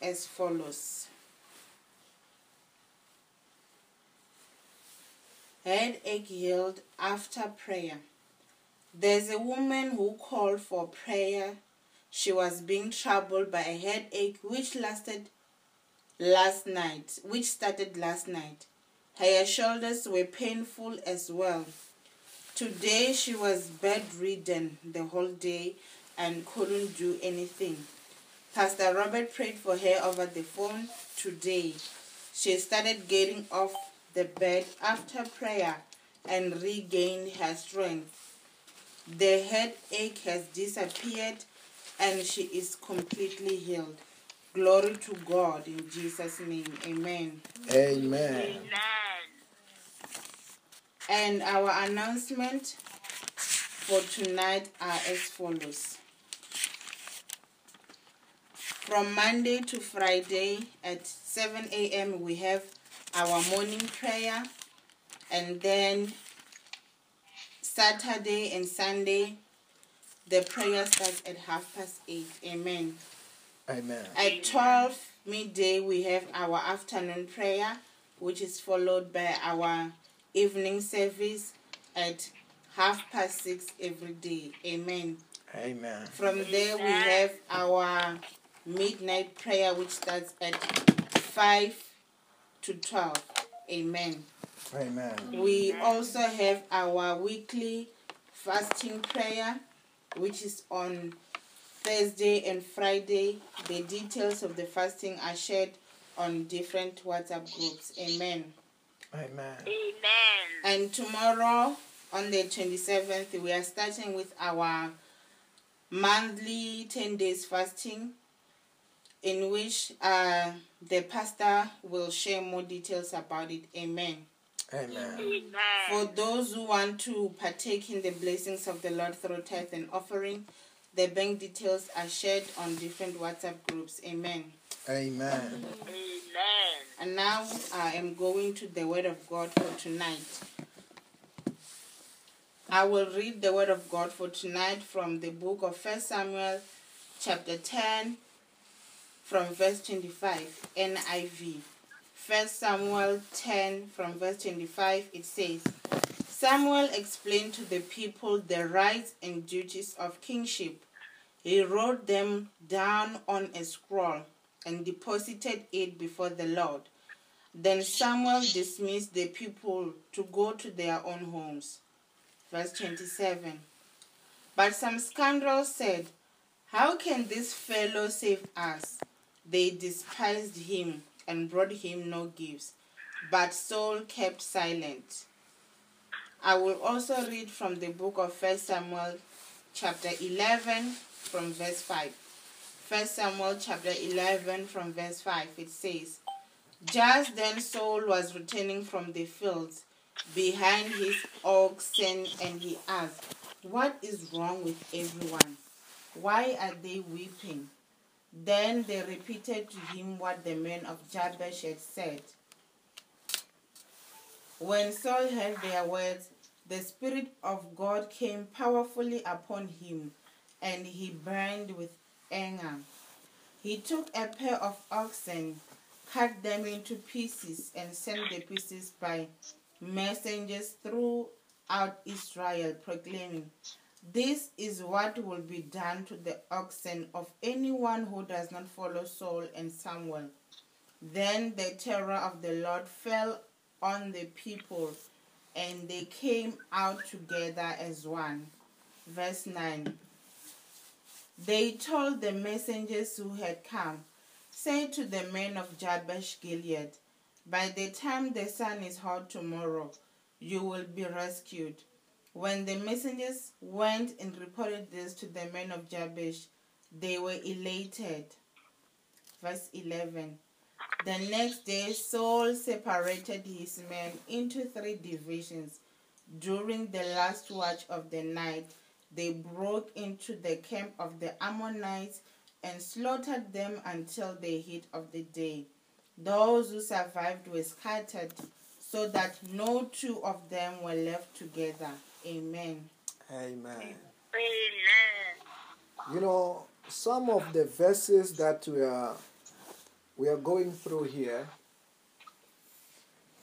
as follows. Headache healed after prayer. There's a woman who called for prayer. She was being troubled by a headache which lasted last night, which started last night. Her shoulders were painful as well. Today she was bedridden the whole day and couldn't do anything. Pastor Robert prayed for her over the phone today. She started getting off the bed after prayer and regained her strength. The headache has disappeared and she is completely healed. Glory to God in Jesus' name. Amen. Amen. Amen. And our announcement for tonight are as follows. From Monday to Friday at 7 a.m., we have our morning prayer. And then Saturday and Sunday, the prayer starts at half past 8. Amen. Amen. At 12 midday, we have our afternoon prayer, which is followed by our evening service at half past 6 every day. Amen. Amen. From there, we have our midnight prayer, which starts at 5 to 12. Amen. Amen. We also have our weekly fasting prayer, which is on Thursday and Friday. The details of the fasting are shared on different WhatsApp groups. Amen. Amen. Amen. And tomorrow, on the 27th, we are starting with our monthly 10 days fasting, in which uh, the pastor will share more details about it. Amen. Amen. For those who want to partake in the blessings of the Lord through tithe and offering, the bank details are shared on different WhatsApp groups. Amen. Amen. Amen. And now I am going to the Word of God for tonight. I will read the Word of God for tonight from the book of 1 Samuel, chapter 10, from verse 25, NIV. 1 Samuel 10, from verse 25, it says, Samuel explained to the people the rights and duties of kingship. He wrote them down on a scroll and deposited it before the Lord. Then Samuel dismissed the people to go to their own homes. Verse 27. But some scoundrels said, How can this fellow save us? They despised him and brought him no gifts. But Saul kept silent. I will also read from the book of 1 Samuel, chapter 11, from verse 5. 1 Samuel chapter 11, from verse 5, it says, Just then Saul was returning from the fields behind his oxen, and he asked, What is wrong with everyone? Why are they weeping? Then they repeated to him what the men of Jabesh had said. When Saul heard their words, the Spirit of God came powerfully upon him, and he burned with anger. He took a pair of oxen, cut them into pieces, and sent the pieces by messengers throughout Israel, proclaiming, This is what will be done to the oxen of anyone who does not follow Saul and Samuel. Then the terror of the Lord fell on the people, and they came out together as one. Verse 9 They told the messengers who had come, Say to the men of Jabesh Gilead, By the time the sun is hot tomorrow, you will be rescued. When the messengers went and reported this to the men of Jabesh, they were elated. Verse 11 The next day, Saul separated his men into three divisions. During the last watch of the night, they broke into the camp of the Ammonites and slaughtered them until the heat of the day. Those who survived were scattered, so that no two of them were left together. Amen. Amen. Amen. You know, some of the verses that we are we are going through here,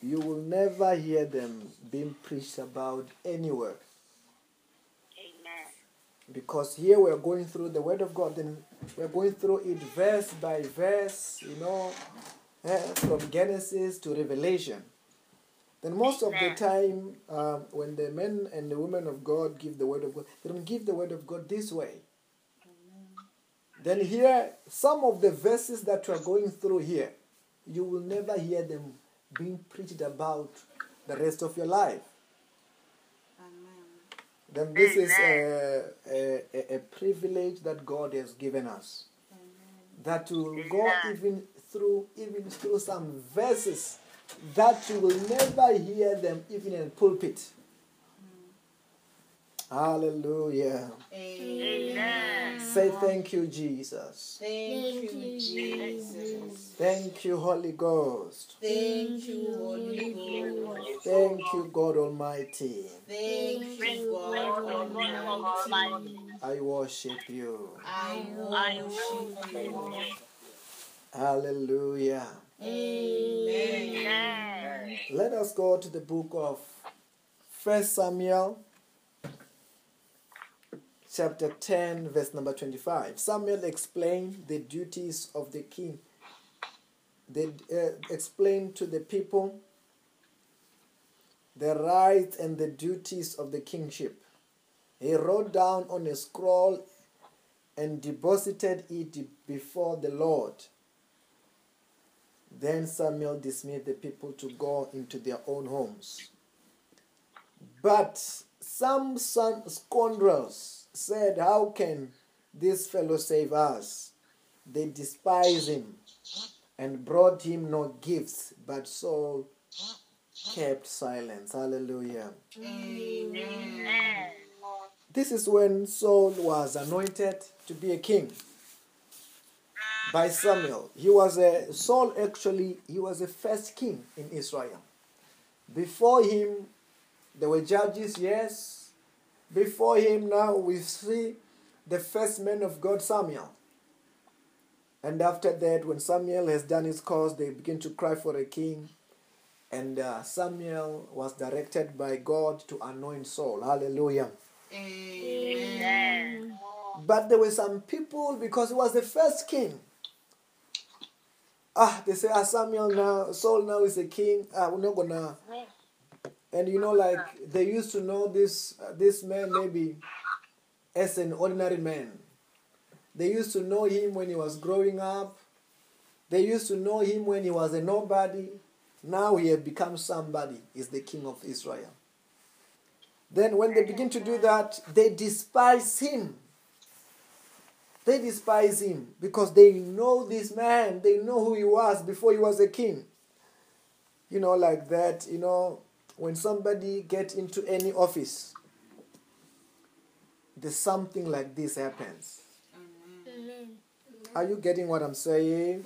you will never hear them being preached about anywhere. Amen. Because here we are going through the Word of God, and we are going through it verse by verse, you know, eh, from Genesis to Revelation. Then most of the time, um, when the men and the women of God give the Word of God, they don't give the Word of God this way. Then here, some of the verses that we are going through here, you will never hear them being preached about the rest of your life. Amen. Then this is a, a, a- privilege that God has given us. That you will go even through even through some verses that you will never hear them even in pulpit. Hallelujah. Amen. Say thank you, Jesus. Thank you, Jesus. Thank you, Holy Ghost. Thank you, Holy Ghost. Thank you, God Almighty. Thank you, God Almighty. Almighty. I worship you. I I worship you. Hallelujah. Let us go to the book of First Samuel, chapter 10, verse number 25. Samuel explained the duties of the king. They uh, explained to the people the rights and the duties of the kingship. He wrote down on a scroll and deposited it before the Lord. Then Samuel dismissed the people to go into their own homes. But some scoundrels said, How can this fellow save us? They despised him and brought him no gifts, but Saul kept silence. Hallelujah. Amen. This is when Saul was anointed to be a king by Samuel. He was a Saul actually he was the first king in Israel. Before him there were judges, yes. Before him now we see the first man of God Samuel. And after that when Samuel has done his course they begin to cry for a king. And uh, Samuel was directed by God to anoint Saul. Hallelujah. Amen. But there were some people because he was the first king. Ah, they say, ah, Samuel now, Saul now is a king. Ah, we're not gonna. And you know, like they used to know this uh, this man maybe as an ordinary man. They used to know him when he was growing up. They used to know him when he was a nobody. Now he had become somebody. Is the king of Israel. Then when they begin to do that, they despise him. They despise him because they know this man. They know who he was before he was a king. You know, like that, you know, when somebody get into any office, there's something like this happens. Are you getting what I'm saying?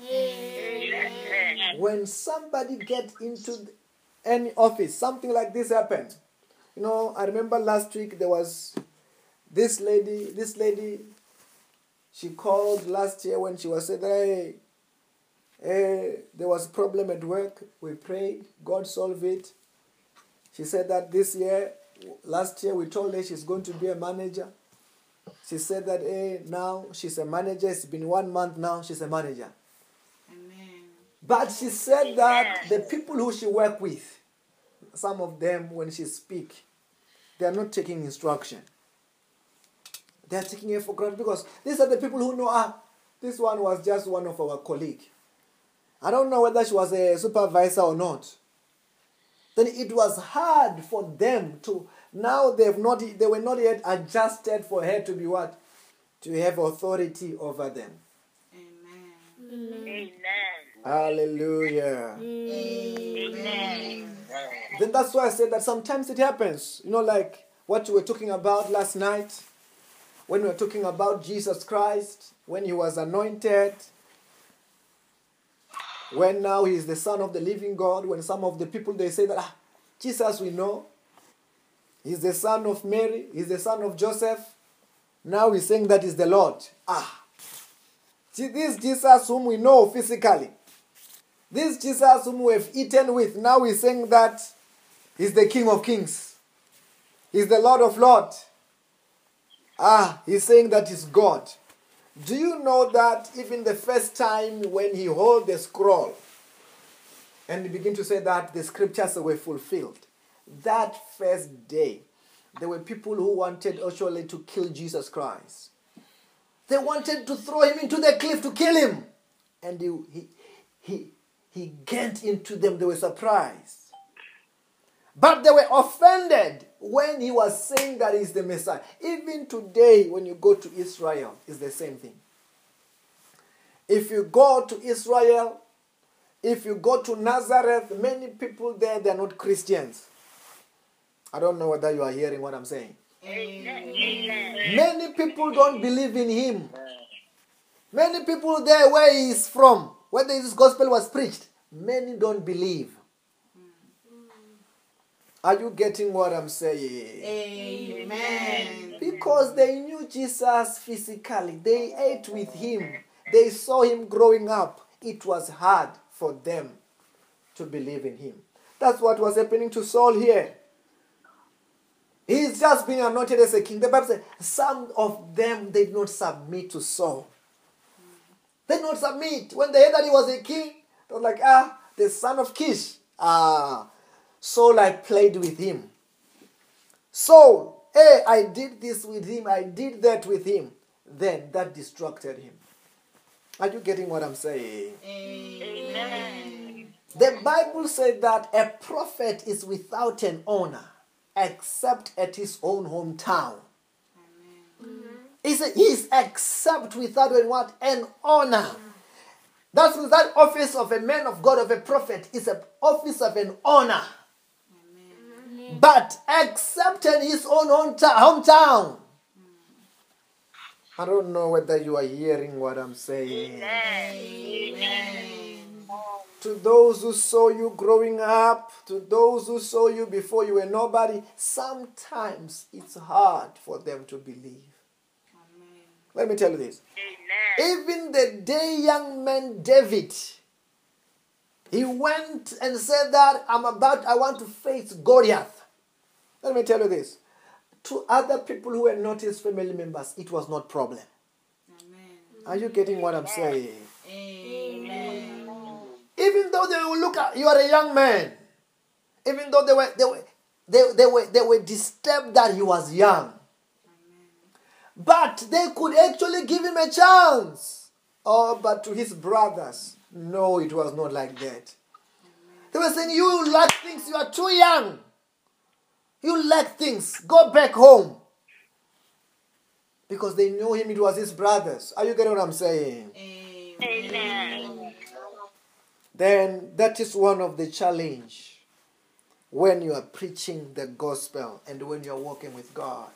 When somebody get into any office, something like this happened. You know, I remember last week there was this lady, this lady, she called last year when she was said, hey, hey, there was a problem at work. We prayed, God solved it. She said that this year, last year we told her she's going to be a manager. She said that hey, now she's a manager. It's been one month now, she's a manager. Amen. But she said that the people who she work with, some of them when she speak, they are not taking instruction. They are taking it for granted because these are the people who know ah, this one was just one of our colleague. I don't know whether she was a supervisor or not. Then it was hard for them to now they've not they were not yet adjusted for her to be what? To have authority over them. Amen. Amen. Hallelujah. Amen. Then that's why I said that sometimes it happens. You know, like what you were talking about last night, when we are talking about Jesus Christ, when he was anointed, when now he is the Son of the living God, when some of the people they say that ah, Jesus we know, he's the son of Mary, he's the son of Joseph. Now he's saying that is the Lord. Ah, see this Jesus whom we know physically, This Jesus whom we have eaten with, now he's saying that he's the King of Kings. He's the Lord of Lords. Ah, he's saying that he's God. Do you know that even the first time when he held the scroll and he began to say that the scriptures were fulfilled, that first day, there were people who wanted actually to kill Jesus Christ. They wanted to throw him into the cliff to kill him. And he, he, he, he gained into them. They were surprised. But they were offended when he was saying that he's the Messiah. Even today, when you go to Israel, it's the same thing. If you go to Israel, if you go to Nazareth, many people there, they're not Christians. I don't know whether you are hearing what I'm saying. Amen. Many people don't believe in him. Many people there where he is from, where this gospel was preached, many don't believe. Are you getting what I'm saying? Amen. Because they knew Jesus physically, they ate with him, they saw him growing up. It was hard for them to believe in him. That's what was happening to Saul here. He's just being anointed as a king. The Bible says some of them they did not submit to Saul. They did not submit. When they heard that he was a king, they were like, ah, the son of Kish. Ah, Saul I played with him. Saul, hey, I did this with him, I did that with him. Then that distracted him. Are you getting what I'm saying? Amen. The Bible said that a prophet is without an honor except at his own hometown. He said he is except without an what? An honor. That's that office of a man of God, of a prophet, is an office of an honor. But except in his own hometown. I don't know whether you are hearing what I'm saying. To those who saw you growing up, to those who saw you before you were nobody, sometimes it's hard for them to believe. Let me tell you this. Even the day young man David, he went and said that I'm about, I want to face Goliath. Let me tell you this. To other people who were not his family members, it was not problem. Amen. Are you getting what I'm saying? Amen. Even though they will look at you are a young man, even though they were they were they, they were they were disturbed that he was young. But they could actually give him a chance. Oh, but to his brothers, no, it was not like that. They were saying, You lack things, you are too young. You lack things. Go back home. Because they knew him, it was his brothers. Are you getting what I'm saying? Amen. then that is one of the challenge when you are preaching the gospel and when you are walking with God.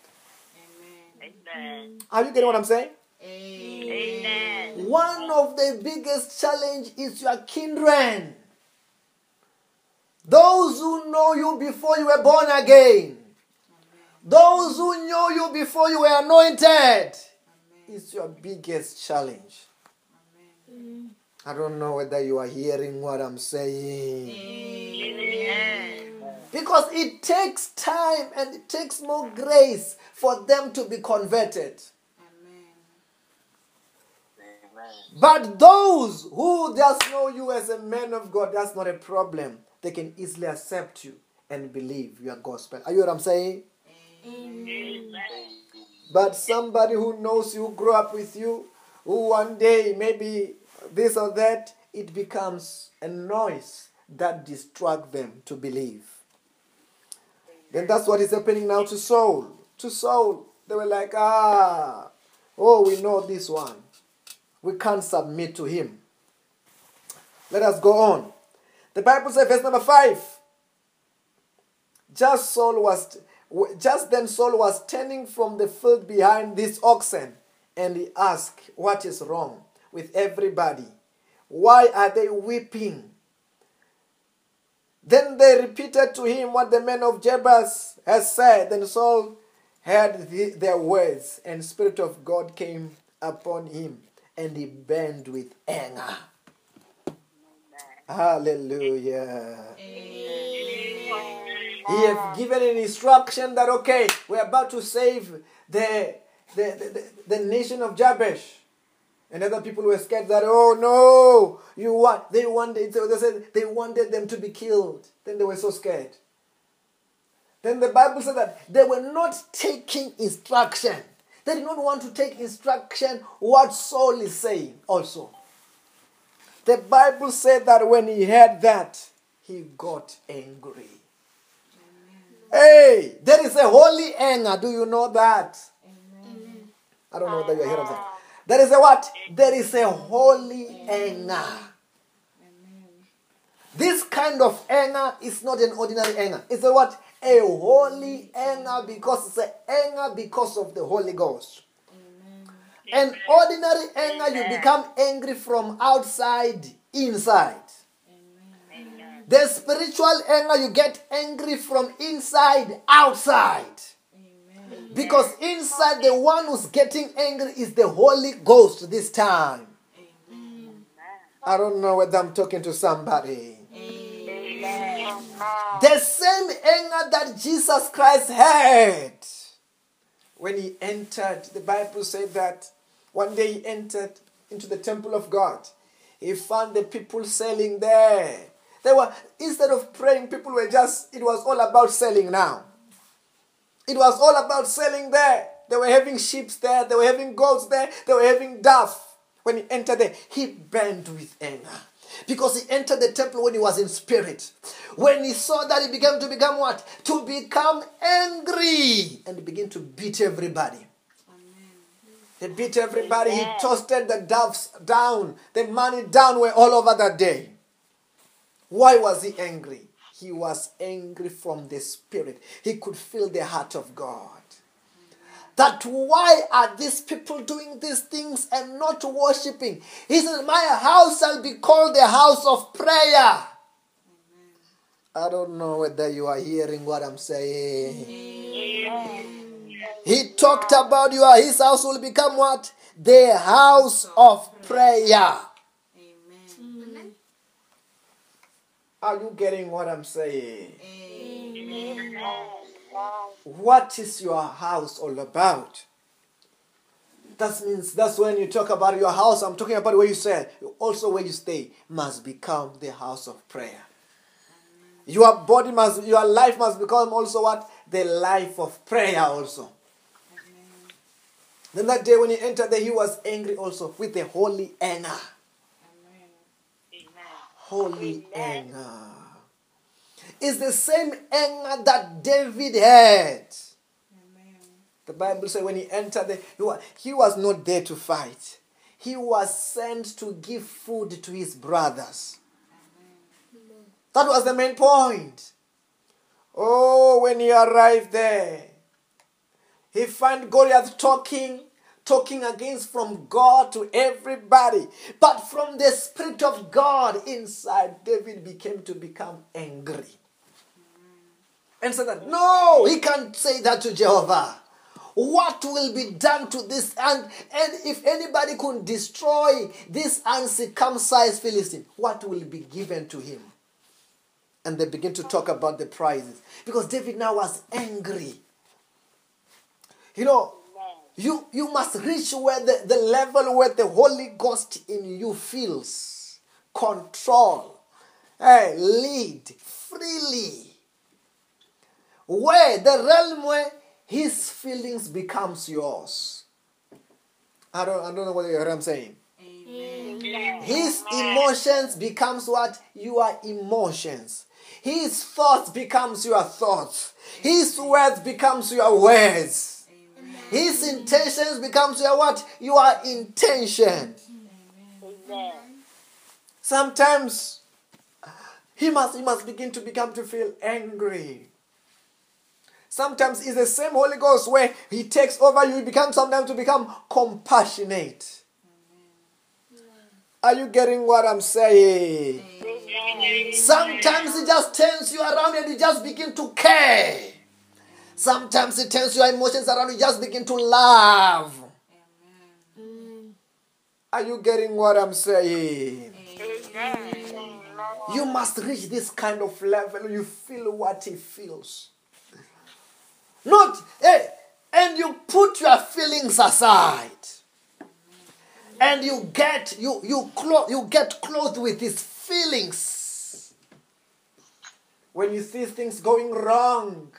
Amen. Are you getting what I'm saying? Amen. One of the biggest challenge is your kindred. Those who know you before you were born again. Those who know you before you were anointed. Is your biggest challenge. I don't know whether you are hearing what I'm saying. Because it takes time and it takes more grace for them to be converted. But those who just know you as a man of God, that's not a problem. They can easily accept you and believe your gospel. Are you what I'm saying? Amen. But somebody who knows you, who grew up with you, who one day maybe this or that, it becomes a noise that distract them to believe. Then that's what is happening now to Saul. To Saul, they were like, ah, oh, we know this one. We can't submit to him. Let us go on. The Bible says, verse number five. Just Saul was just then Saul was turning from the field behind these oxen, and he asked, What is wrong with everybody? Why are they weeping? Then they repeated to him what the man of Jebus has said. Then Saul heard the- their words, and Spirit of God came upon him, and he burned with anger. Hallelujah. He has given an instruction that okay, we're about to save the the, the, the, the nation of Jabesh. And other people were scared that oh no, you want they wanted so they said they wanted them to be killed. Then they were so scared. Then the Bible said that they were not taking instruction. They did not want to take instruction what Saul is saying also. The Bible said that when he heard that, he got angry. Hey, there is a holy anger. Do you know that? I don't know whether you're hearing that. There is a what? There is a holy anger. This kind of anger is not an ordinary anger. It's a what? A holy anger because it's an anger because of the Holy Ghost. An ordinary anger, you become angry from outside, inside. The spiritual anger, you get angry from inside, outside. Because inside, the one who's getting angry is the Holy Ghost this time. I don't know whether I'm talking to somebody. The same anger that Jesus Christ had when he entered, the Bible said that one day he entered into the temple of God. He found the people selling there. They were, instead of praying, people were just, it was all about selling now. It was all about selling there. They were having sheep there, they were having goats there, they were having dove. When he entered there, he burned with anger. Because he entered the temple when he was in spirit. When he saw that, he began to become what? To become angry. And begin to beat everybody. He beat everybody. He toasted the doves down. The money down were all over that day. Why was he angry? He was angry from the spirit. He could feel the heart of God. That why are these people doing these things and not worshiping? He said, My house shall be called the house of prayer. I don't know whether you are hearing what I'm saying. He talked about your his house will become what? The house of prayer. Are you getting what I'm saying? What is your house all about? That means that's when you talk about your house. I'm talking about where you say, also where you stay must become the house of prayer. Your body must, your life must become also what? The life of prayer also. Then that day when he entered there, he was angry also with the holy anger. Holy anger. Is the same anger that David had. The Bible says when he entered there, he was, he was not there to fight. He was sent to give food to his brothers. That was the main point. Oh, when he arrived there, he found Goliath talking, talking against from God to everybody. But from the Spirit of God inside, David became to become angry. And said that, no, he can't say that to Jehovah. What will be done to this? And, and if anybody could destroy this uncircumcised Philistine, what will be given to him? And they begin to talk about the prizes. Because David now was angry. You know, you, you must reach where the, the level where the Holy Ghost in you feels control, hey, lead freely. Where the realm where his feelings becomes yours. I don't, I don't know what I'm saying. His emotions becomes what? Your emotions. His thoughts becomes your thoughts. His words becomes your words. His intentions becomes your what? Your intention. Sometimes he must he must begin to become to feel angry. Sometimes it's the same Holy Ghost where He takes over you, you become sometimes to become compassionate. Are you getting what I'm saying? Sometimes it just turns you around and you just begin to care. Sometimes it turns your emotions around, you just begin to love. Are you getting what I'm saying? You must reach this kind of level. You feel what he feels. Not, hey, and you put your feelings aside. And you get you you clo- you get clothed with his feelings. When you see things going wrong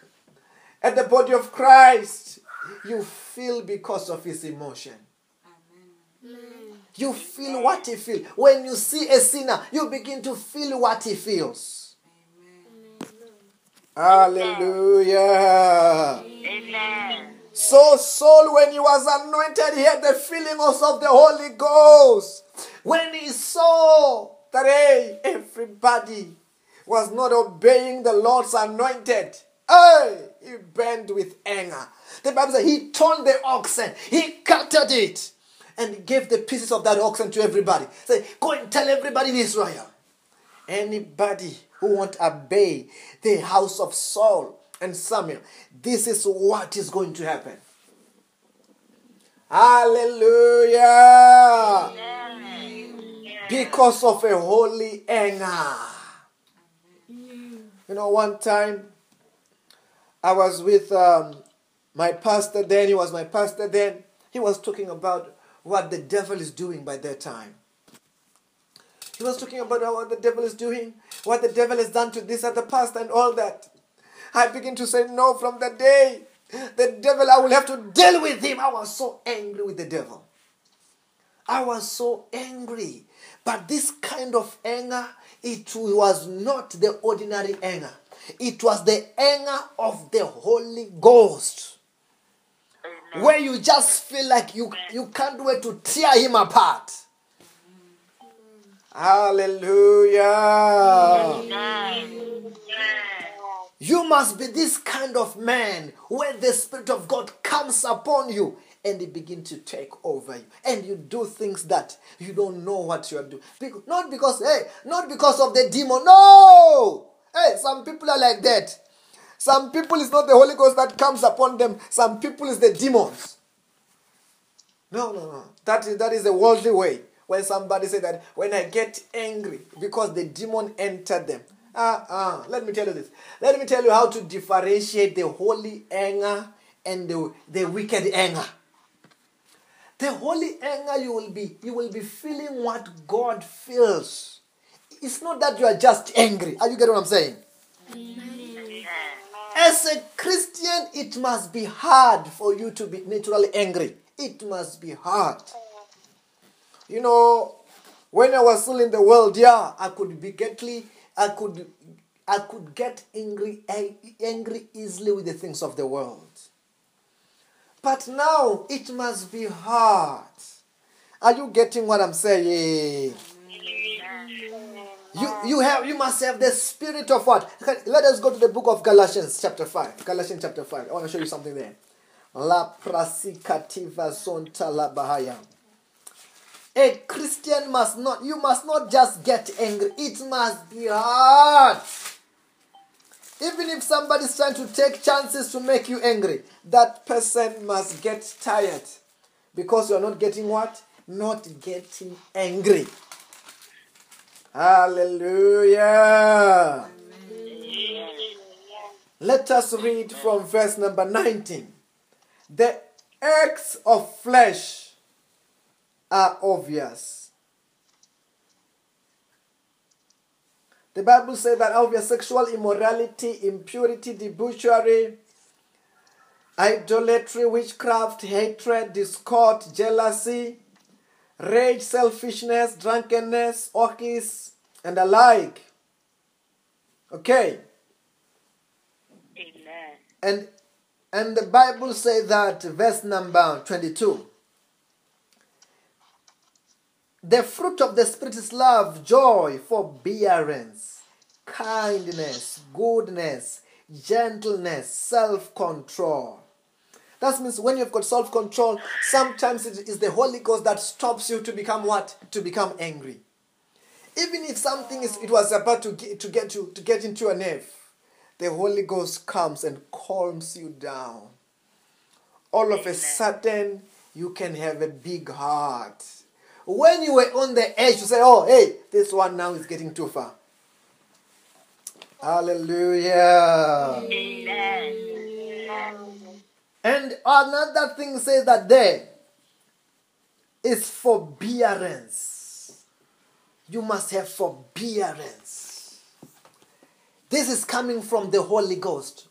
at the body of Christ, you feel because of his emotion. You feel what he feels. When you see a sinner, you begin to feel what he feels. Hallelujah. Amen. So Saul, when he was anointed, he had the feeling also of the Holy Ghost. When he saw that hey, everybody was not obeying the Lord's anointed, hey, he burned with anger. The Bible says he turned the oxen, he cutted it, and gave the pieces of that oxen to everybody. Say, go and tell everybody in Israel. Anybody who won't obey the house of Saul and Samuel, this is what is going to happen. Hallelujah. Because of a holy anger. You know, one time I was with um, my pastor then, he was my pastor then. He was talking about what the devil is doing by that time. He was talking about what the devil is doing, what the devil has done to this other pastor and all that. I begin to say, No, from the day the devil, I will have to deal with him. I was so angry with the devil. I was so angry. But this kind of anger, it was not the ordinary anger. It was the anger of the Holy Ghost. Where you just feel like you, you can't wait to tear him apart. Hallelujah. Amen. You must be this kind of man where the Spirit of God comes upon you and he begin to take over you. And you do things that you don't know what you are doing. Not because, hey, not because of the demon. No! Hey, some people are like that. Some people is not the Holy Ghost that comes upon them. Some people is the demons. No, no, no. That is that is a worldly way. When somebody say that when I get angry because the demon entered them. Ah, ah. Let me tell you this. Let me tell you how to differentiate the holy anger and the, the wicked anger. The holy anger you will be you will be feeling what God feels. It's not that you are just angry. Are you getting what I'm saying? As a Christian, it must be hard for you to be naturally angry. It must be hard. You know, when I was still in the world, yeah, I could be getly, I could, I could get angry, angry easily with the things of the world. But now it must be hard. Are you getting what I'm saying? You, you have you must have the spirit of what? Let us go to the book of Galatians chapter 5. Galatians chapter 5. I want to show you something there. La prasikativa sonta la bahaya. A Christian must not, you must not just get angry. It must be hard. Even if somebody's trying to take chances to make you angry, that person must get tired. Because you're not getting what? Not getting angry. Hallelujah. Let us read from verse number 19. The acts of flesh are obvious. The Bible says that obvious sexual immorality, impurity, debauchery, idolatry, witchcraft, hatred, discord, jealousy, rage, selfishness, drunkenness, orgies, and the like. Okay. Amen. And and the Bible says that verse number 22. The fruit of the Spirit is love, joy, forbearance, kindness, goodness, gentleness, self control. That means when you've got self control, sometimes it is the Holy Ghost that stops you to become what? To become angry. Even if something is it was about to get to get you to get into a nerve, the Holy Ghost comes and calms you down. All of a sudden, you can have a big heart. When you were on the edge, you say, Oh, hey, this one now is getting too far. Hallelujah. Amen. And another thing says that there is forbearance. You must have forbearance. This is coming from the Holy Ghost.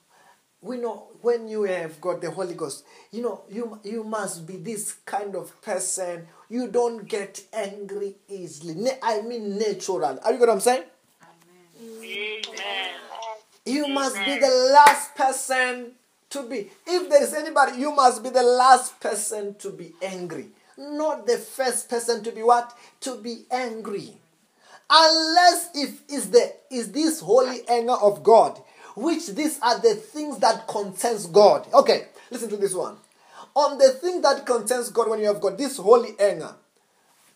We know when you have got the Holy Ghost, you know, you, you must be this kind of person. You don't get angry easily. I mean, natural. Are you get what I'm saying? Amen. You must be the last person to be. If there is anybody, you must be the last person to be angry. Not the first person to be what? To be angry. Unless if is the is this holy anger of God, which these are the things that concerns God. Okay, listen to this one. On the thing that concerns God, when you have got this holy anger,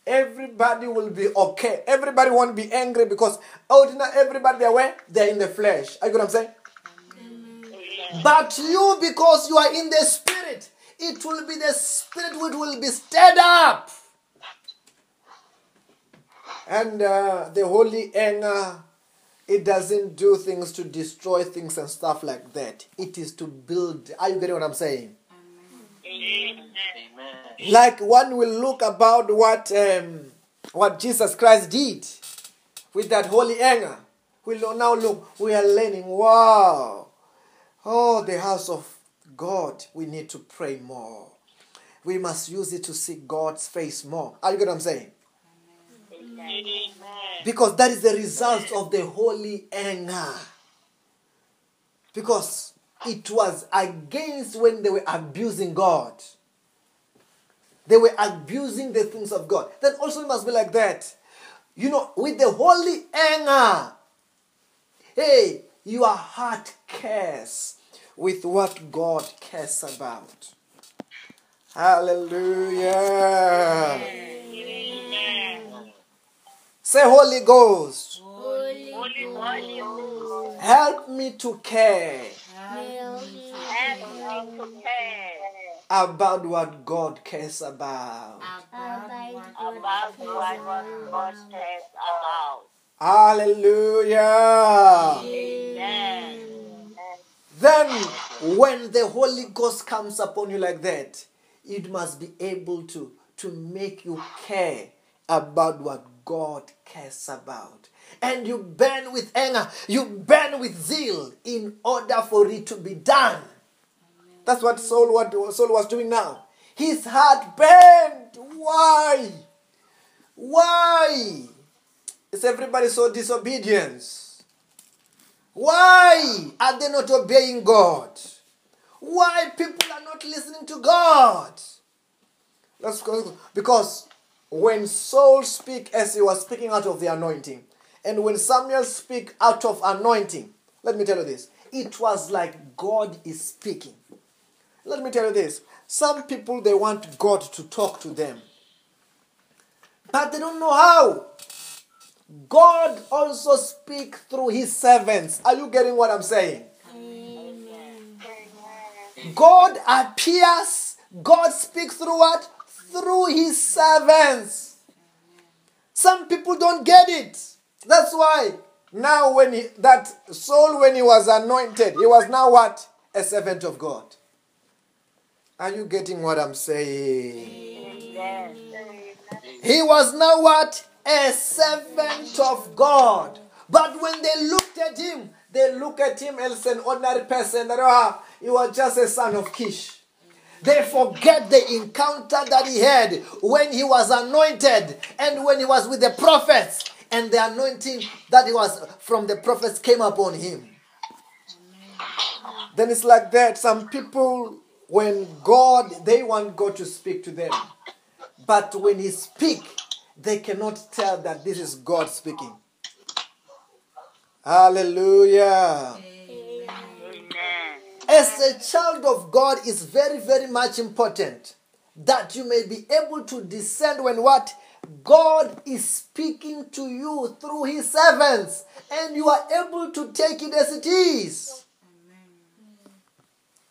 everybody will be okay. Everybody won't be angry because ordinary everybody where? They're in the flesh. Are you what I'm saying? But you, because you are in the spirit, it will be the spirit which will be stirred up. And uh, the holy anger, it doesn't do things to destroy things and stuff like that. It is to build. Are you getting what I'm saying? Amen. Like one will look about what um, what Jesus Christ did with that holy anger. We will now look. We are learning. Wow. Oh, the house of God. We need to pray more. We must use it to see God's face more. Are you get what I'm saying? Amen. Because that is the result of the holy anger. Because it was against when they were abusing God. They were abusing the things of God. Then also it must be like that. You know, with the holy anger, hey, your heart cares with what God cares about. Hallelujah. Amen. Say, Holy Ghost, Holy, Holy Ghost, help me to care help me to care about what God cares about. about what God cares about. Hallelujah. Then, when the Holy Ghost comes upon you like that, it must be able to, to make you care about what God cares about. And you burn with anger, you burn with zeal in order for it to be done. That's what Saul, what Saul was doing now. His heart burned. Why? Why? Is everybody so disobedience? Why are they not obeying God? Why people are not listening to God? Let's go. Because when Saul speak as he was speaking out of the anointing, and when Samuel speak out of anointing, let me tell you this. It was like God is speaking. Let me tell you this. Some people they want God to talk to them. But they don't know how. God also speak through his servants. Are you getting what I'm saying? God appears, God speaks through what? Through his servants. Some people don't get it. That's why now when he, that Saul when he was anointed, he was now what? A servant of God. Are you getting what I'm saying? Amen. He was now what? A servant of God. But when they looked at him, they look at him as an ordinary person. That ah, he was just a son of Kish. They forget the encounter that he had when he was anointed and when he was with the prophets, and the anointing that he was from the prophets came upon him. Then it's like that. Some people, when God, they want God to speak to them. But when He speak, they cannot tell that this is God speaking. Hallelujah. Amen. As a child of God, is very, very much important that you may be able to discern when what God is speaking to you through His servants, and you are able to take it as it is.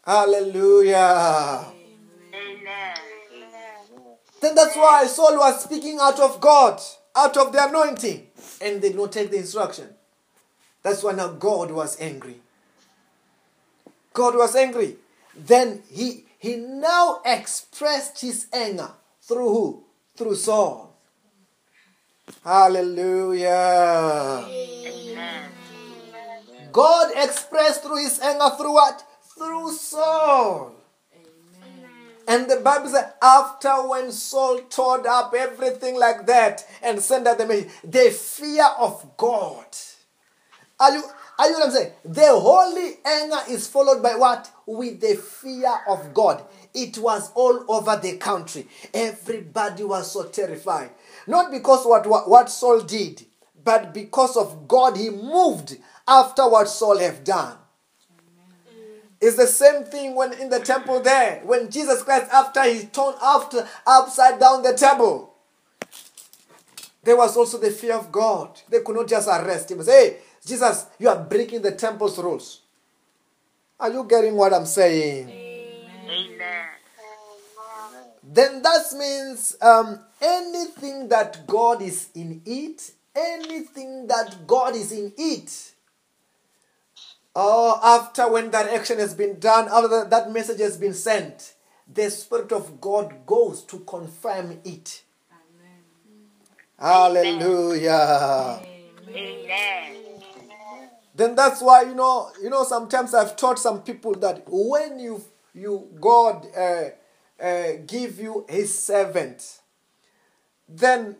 Hallelujah. Amen. Then that's why Saul was speaking out of God, out of the anointing, and they did not take the instruction. That's why now God was angry. God was angry. Then he he now expressed his anger through who? Through Saul. Hallelujah. Amen. God expressed through his anger through what? Through Saul. And the Bible says, after when Saul tore up everything like that and sent out the message, the fear of God. Are you, are you what I'm saying? The holy anger is followed by what? With the fear of God. It was all over the country. Everybody was so terrified. Not because what, what, what Saul did, but because of God, he moved after what Saul have done. It's the same thing when in the temple there, when Jesus Christ, after he turned after upside down the temple, there was also the fear of God. They could not just arrest him and say, Hey, Jesus, you are breaking the temple's rules. Are you getting what I'm saying? Amen. Then that means um, anything that God is in it, anything that God is in it, Oh, after when that action has been done, after that message has been sent, the Spirit of God goes to confirm it. Hallelujah. Amen. Then that's why you know, you know, sometimes I've taught some people that when you you God uh, uh, give you His servant, then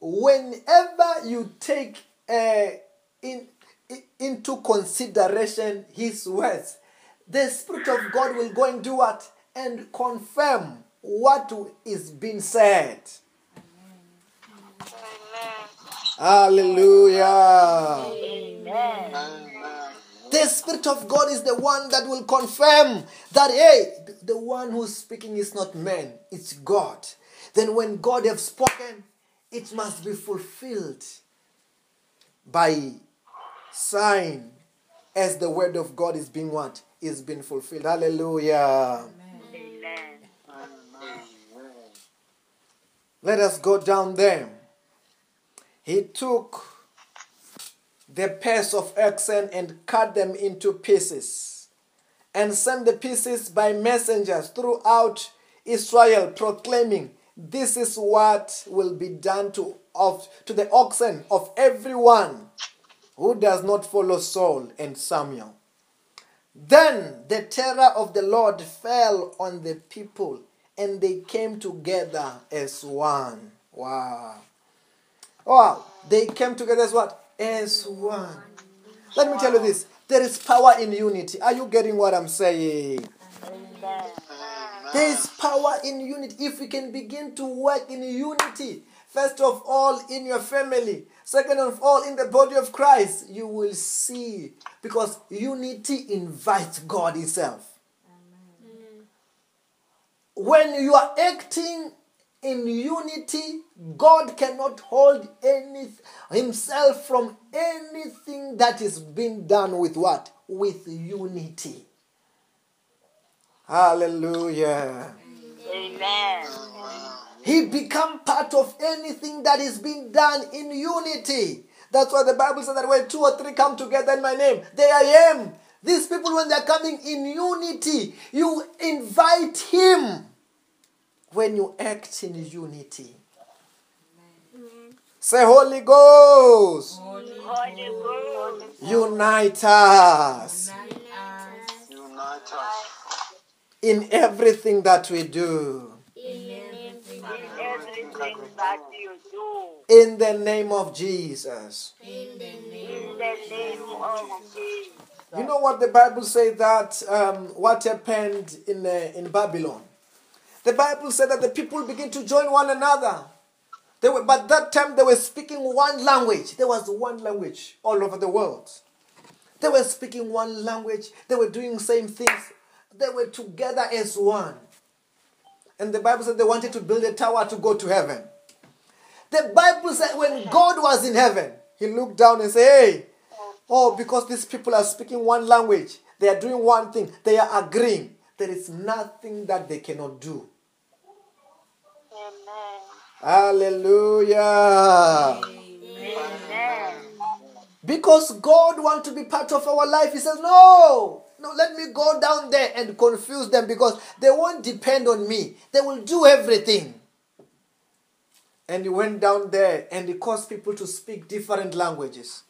whenever you take uh, in into consideration His words, the Spirit of God will go and do what and confirm what is being said. Hallelujah. Amen. The Spirit of God is the one that will confirm that, hey, the one who's speaking is not man, it's God. Then when God have spoken, it must be fulfilled by sign as the word of God is being what? Is being fulfilled. Hallelujah. Amen. Let us go down there. He took the pairs of oxen and cut them into pieces and sent the pieces by messengers throughout Israel, proclaiming, This is what will be done to, of, to the oxen of everyone who does not follow Saul and Samuel. Then the terror of the Lord fell on the people, and they came together as one. Wow. Wow. They came together as what? As one. Let me tell you this. There is power in unity. Are you getting what I'm saying? There is power in unity. If we can begin to work in unity, first of all in your family, second of all in the body of Christ, you will see. Because unity invites God Himself. When you are acting in unity, God cannot hold any Himself from anything that is being done with what? With unity. Hallelujah. Amen. He become part of anything that is being done in unity. That's why the Bible says that when two or three come together in my name, there I am. These people, when they're coming in unity, you invite him when you act in unity. Say, Holy Ghost, Holy Holy Ghost. unite us unite us Unite us. in everything that we do. Everything Everything that you do. In the name of Jesus. in the name In the name of Jesus. You know what the Bible says that um, what happened in, uh, in Babylon? The Bible said that the people begin to join one another. They were, but that time they were speaking one language. There was one language all over the world. They were speaking one language. They were doing same things. They were together as one. And the Bible said they wanted to build a tower to go to heaven. The Bible said when God was in heaven, he looked down and said, Hey, oh, because these people are speaking one language, they are doing one thing, they are agreeing. There is nothing that they cannot do. Amen. Hallelujah. Amen. Because God wants to be part of our life. He says, No, no, let me go down there and confuse them because they won't depend on me. They will do everything. And he went down there and he caused people to speak different languages.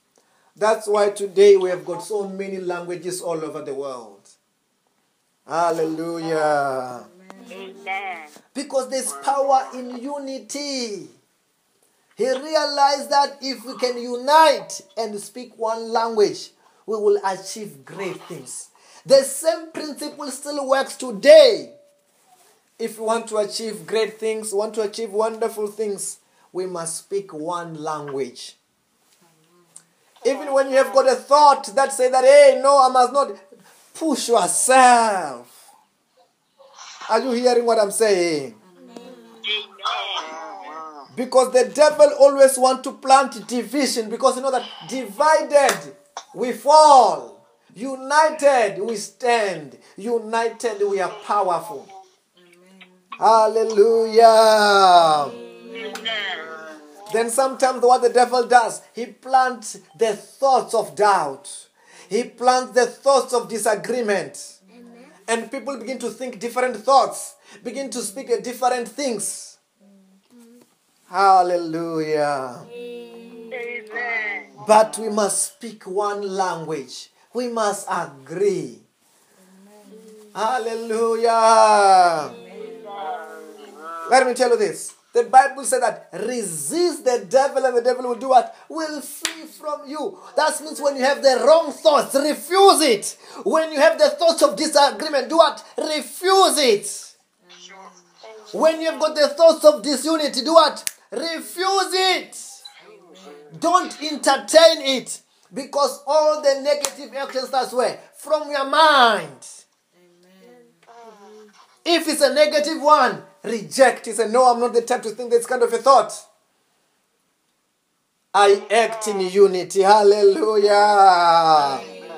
That's why today we have got so many languages all over the world. Hallelujah. Amen. Because there's power in unity. He realized that if we can unite and speak one language, we will achieve great things. The same principle still works today. If we want to achieve great things, want to achieve wonderful things, we must speak one language. Even when you have got a thought that say that, hey, no, I must not push yourself. Are you hearing what I'm saying? Because the devil always want to plant division because you know that divided we fall. United we stand. United we are powerful. Hallelujah. Amen. Then sometimes what the devil does, he plants the thoughts of doubt. He plants the thoughts of disagreement. And people begin to think different thoughts, begin to speak different things. Hallelujah. Amen. But we must speak one language. We must agree. Hallelujah. Let me tell you this. The Bible said that resist the devil and the devil will do what? Will flee from you. That means when you have the wrong thoughts, refuse it. When you have the thoughts of disagreement, do what? Refuse it. When you've got the thoughts of disunity, do what? Refuse it. Don't entertain it. Because all the negative actions that's where? From your mind. Amen. If it's a negative one, reject it. Say, no, I'm not the type to think this kind of a thought. I act in unity. Hallelujah.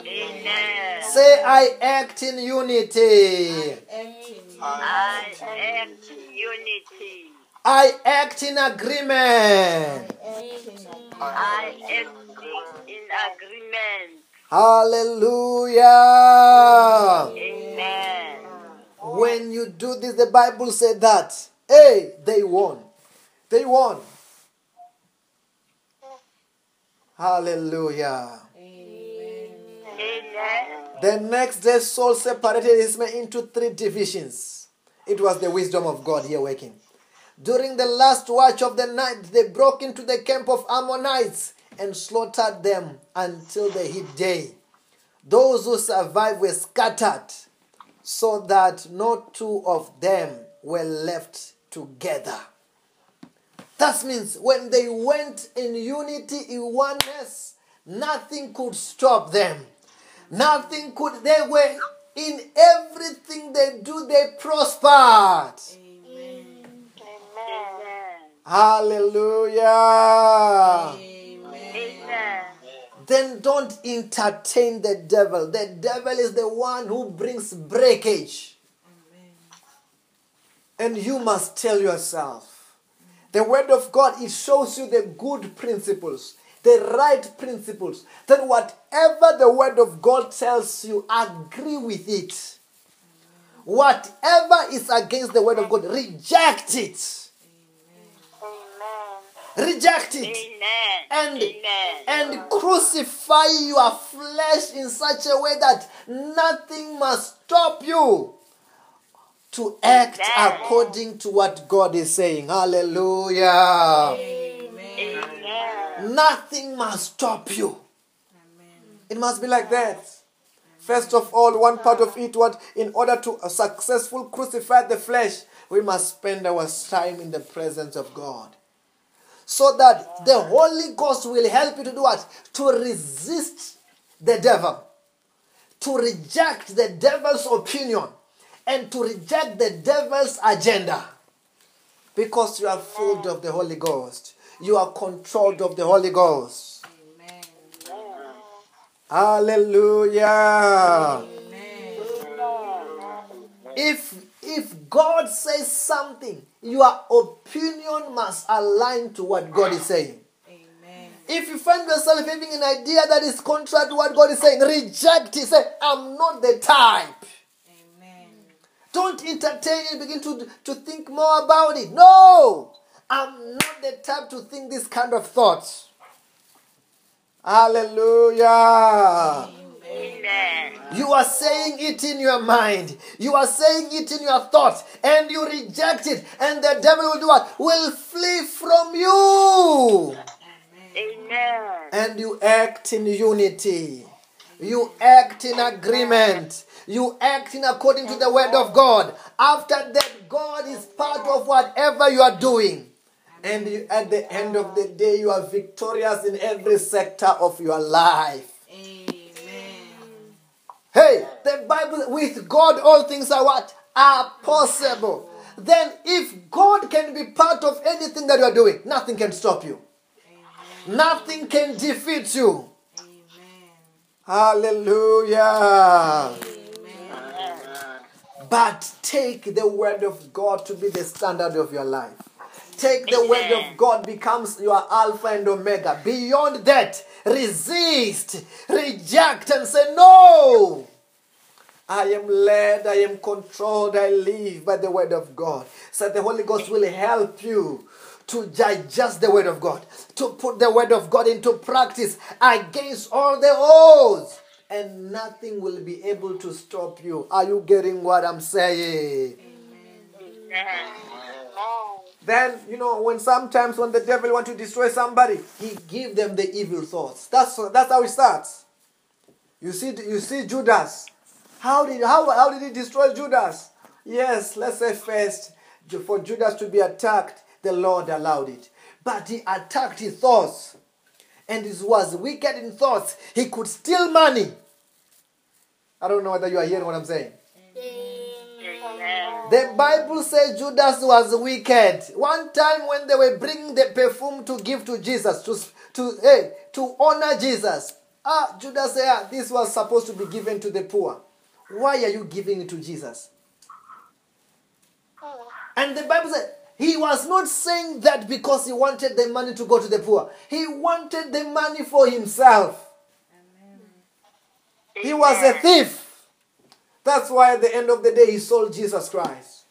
Amen. Say, I act in unity. Acting. I act in unity. I act in agreement. I act in agreement. Hallelujah. Amen. When you do this, the Bible said that. Hey, they won. They won. Hallelujah. Amen. The next day, Saul separated his men into three divisions. It was the wisdom of God here working. During the last watch of the night, they broke into the camp of Ammonites and slaughtered them until the heat day. Those who survived were scattered, so that no two of them were left together. That means when they went in unity, in oneness, nothing could stop them. Nothing could, they were in everything they do, they prospered. Amen. Amen. Hallelujah. Amen. Then don't entertain the devil. The devil is the one who brings breakage. And you must tell yourself. The word of God, it shows you the good principles, the right principles. That whatever the word of God tells you, agree with it. Whatever is against the word of God, reject it. Amen. Reject it. Amen. and Amen. and crucify your flesh in such a way that nothing must stop you to act Amen. according to what God is saying. Hallelujah. Amen. Nothing must stop you. It must be like that. First of all, one part of it, what in order to successfully crucify the flesh, we must spend our time in the presence of God. So that the Holy Ghost will help you to do what? To resist the devil, to reject the devil's opinion, and to reject the devil's agenda. Because you are filled of the Holy Ghost, you are controlled of the Holy Ghost. Amen. Hallelujah. Amen. If if God says something, your opinion must align to what God is saying. Amen. If you find yourself having an idea that is contrary to what God is saying, reject it. Say, I'm not the type. Amen. Don't entertain it, begin to, to think more about it. No! I'm not the type to think this kind of thoughts. Hallelujah. Amen. You are saying it in your mind. You are saying it in your thoughts. And you reject it. And the devil will do what? Will flee from you. Amen. And you act in unity. You act in agreement. You act in according to the word of God. After that, God is part of whatever you are doing. And you, at the end of the day, you are victorious in every sector of your life. Amen. Hey, the Bible, with God, all things are what? Are possible. Then, if God can be part of anything that you are doing, nothing can stop you. Nothing can defeat you. Amen. Hallelujah. Amen. But take the word of God to be the standard of your life. Take the word of God becomes your alpha and omega. Beyond that, resist, reject, and say, No. I am led, I am controlled, I live by the word of God. So the Holy Ghost will help you to digest the word of God, to put the word of God into practice against all the odds. And nothing will be able to stop you. Are you getting what I'm saying? Amen. Then you know when sometimes when the devil want to destroy somebody, he give them the evil thoughts. That's that's how it starts. You see, you see Judas. How did how, how did he destroy Judas? Yes, let's say first for Judas to be attacked, the Lord allowed it, but he attacked his thoughts, and it was wicked in thoughts. He could steal money. I don't know whether you are hearing what I'm saying. Amen. The Bible says Judas was wicked. One time when they were bringing the perfume to give to Jesus, to, to, hey, to honor Jesus, ah, Judas said, ah, this was supposed to be given to the poor. Why are you giving it to Jesus? And the Bible said, he was not saying that because he wanted the money to go to the poor. He wanted the money for himself. He was a thief. That's why at the end of the day he sold Jesus Christ.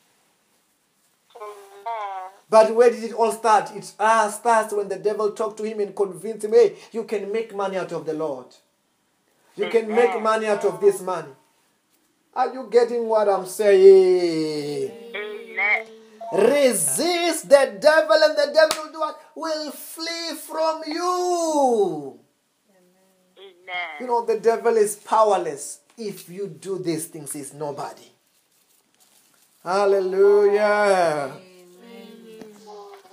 But where did it all start? It ah, starts when the devil talked to him and convinced him, hey, you can make money out of the Lord. You can make money out of this money. Are you getting what I'm saying? Resist the devil, and the devil will do what? Will flee from you. Amen. You know, the devil is powerless. If you do these things, is nobody. Hallelujah.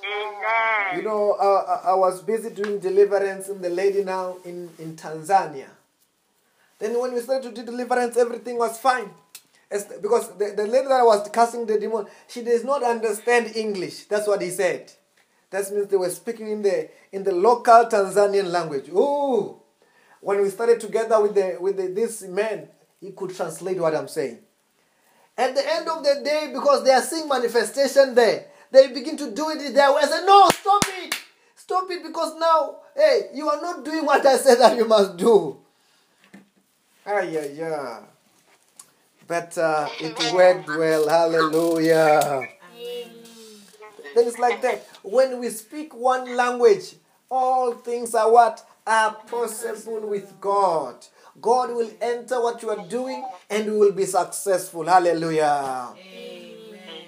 Amen. You know, uh, I I was busy doing deliverance in the lady now in, in Tanzania. Then when we started to do deliverance, everything was fine. As- Because the, the lady that was casting the demon, she does not understand English. That's what he said. That means they were speaking in the in the local Tanzanian language. Ooh. When we started together with the with the, this man, he could translate what I'm saying. At the end of the day, because they are seeing manifestation there, they begin to do it their way. I say, no, stop it. Stop it because now, hey, you are not doing what I said that you must do. Ah, yeah, yeah. But uh, it went well. Hallelujah. Then it's like that. When we speak one language, all things are what? Are possible with God. God will enter what you are doing and we will be successful. Hallelujah. Amen.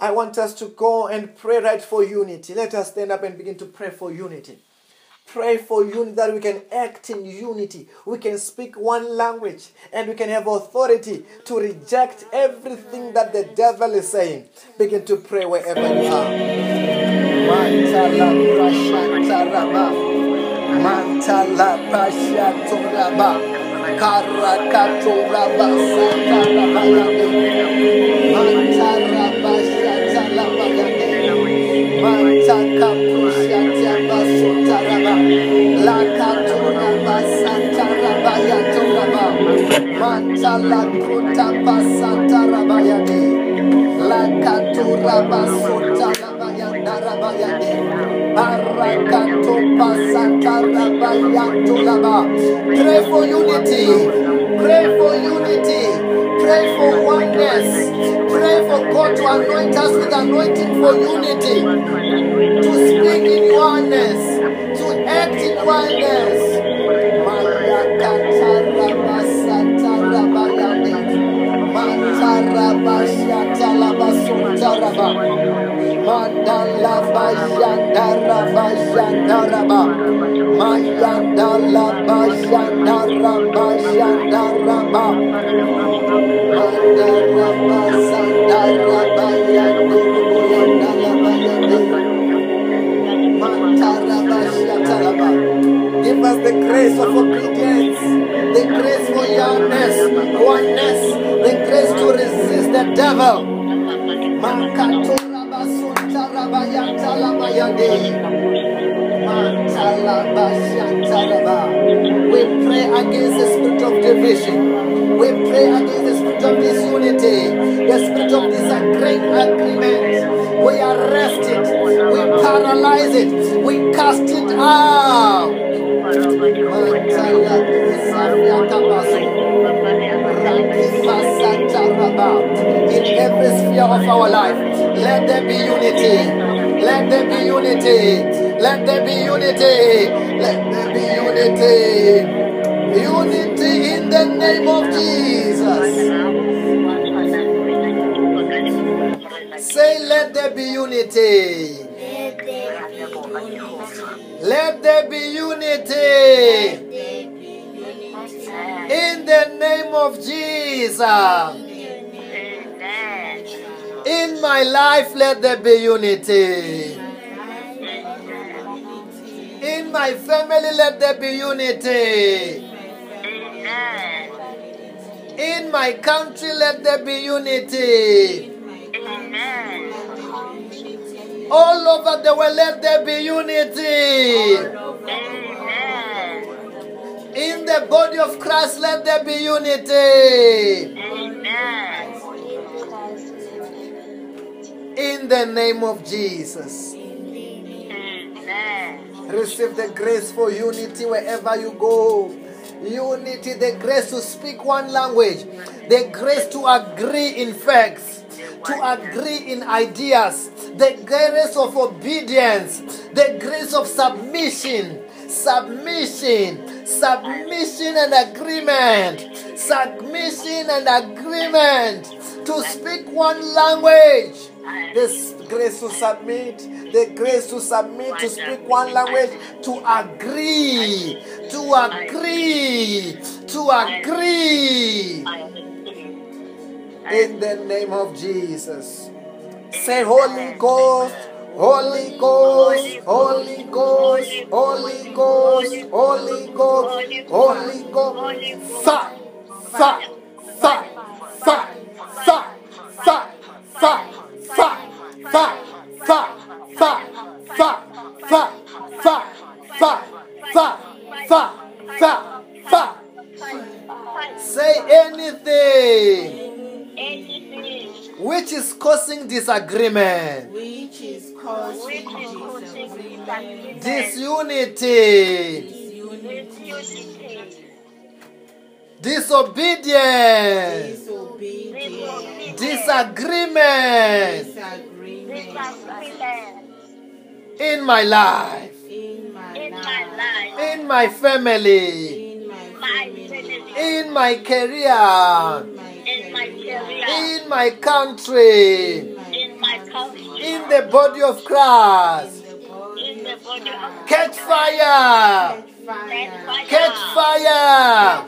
I want us to go and pray right for unity. Let us stand up and begin to pray for unity. Pray for unity that we can act in unity. We can speak one language and we can have authority to reject everything that the devil is saying. Begin to pray wherever you are. Mantala. Karakatoraba sataraba yande. Mantaraba shatalaba yande. Mantaka prashantaraba sotaraba. Lakatoraba sataraba yatoraba. Mantala kutaba sataraba yande. Lakatoraba sotaraba pasatarabayantulaba. Pray for unity. Pray for unity. Pray for oneness. Pray for God to anoint us with anointing for unity. To speak in oneness. To act in oneness. Mayakatarabasatarabaya. Mantarabashatalabasutaraba. Mandalabashandarabashandaraba. Mayandalabashandarabashandaraba. Mantarabashatalaba. Give us the grace of obedience, the grace for youngness, oneness, the grace to resist the devil. Makatorabasuntarabayantalabayade. We pray against the spirit of division. We pray against the spirit of disunity, the spirit of disagreement. agreement. We arrest it. We paralyze it. We cast it out. In every sphere of our life, let there be unity. Let there be unity. Let there be unity. Let there be unity. Unity in the name of Jesus. Say, let there be unity. Let there be unity. In the name of Jesus. In my life, let there be unity. In my family, let there be unity. In my country, let there be unity. All over the world, let there be unity. In the body of Christ, let there be unity. In the name of Jesus. Amen. Receive the grace for unity wherever you go. Unity, the grace to speak one language, the grace to agree in facts, to agree in ideas, the grace of obedience, the grace of submission, submission, submission and agreement, submission and agreement to speak one language. This grace to submit, the grace to submit, to speak one language, to agree, to agree, to agree. In the name of Jesus. Say, Holy Ghost, Holy Ghost, Holy Ghost, Holy Ghost, Holy Ghost, Holy Ghost. Fire, fire, fire, fire, fire, fire, fire, fire, fire, fire, fire, fire, fire, fire, fire, fire, fire, fire, fire. Say anything Anything which is causing disagreement, which is causing which is causing disagreement, disagreement, disunity, disunity, disobedience, disobedience, disagreement disagreement disagreement in my life, in my in my life, life, in my family, in my my family, family, in my career, in my career, in my country, in my country, in the body of Christ. in the body in the of body of Christ. Catch fire! Catch fire, Catch fire!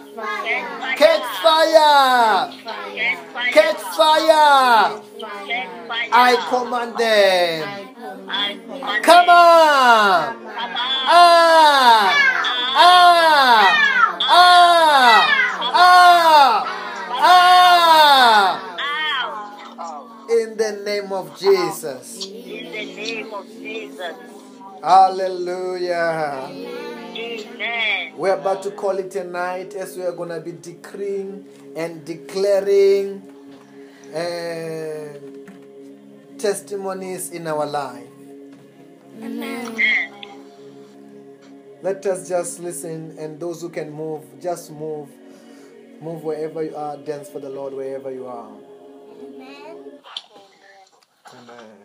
Catch fire! fire, Catch fire! fire. I command them. I command I command Come on! Ah! Ah! Ah! Ah! Ah! In the name of Jesus. In the name of Jesus. Hallelujah. Amen. We're about to call it a night as we are going to be decreeing and declaring uh, testimonies in our life. Amen. Let us just listen, and those who can move, just move. Move wherever you are, dance for the Lord wherever you are. Amen. Amen.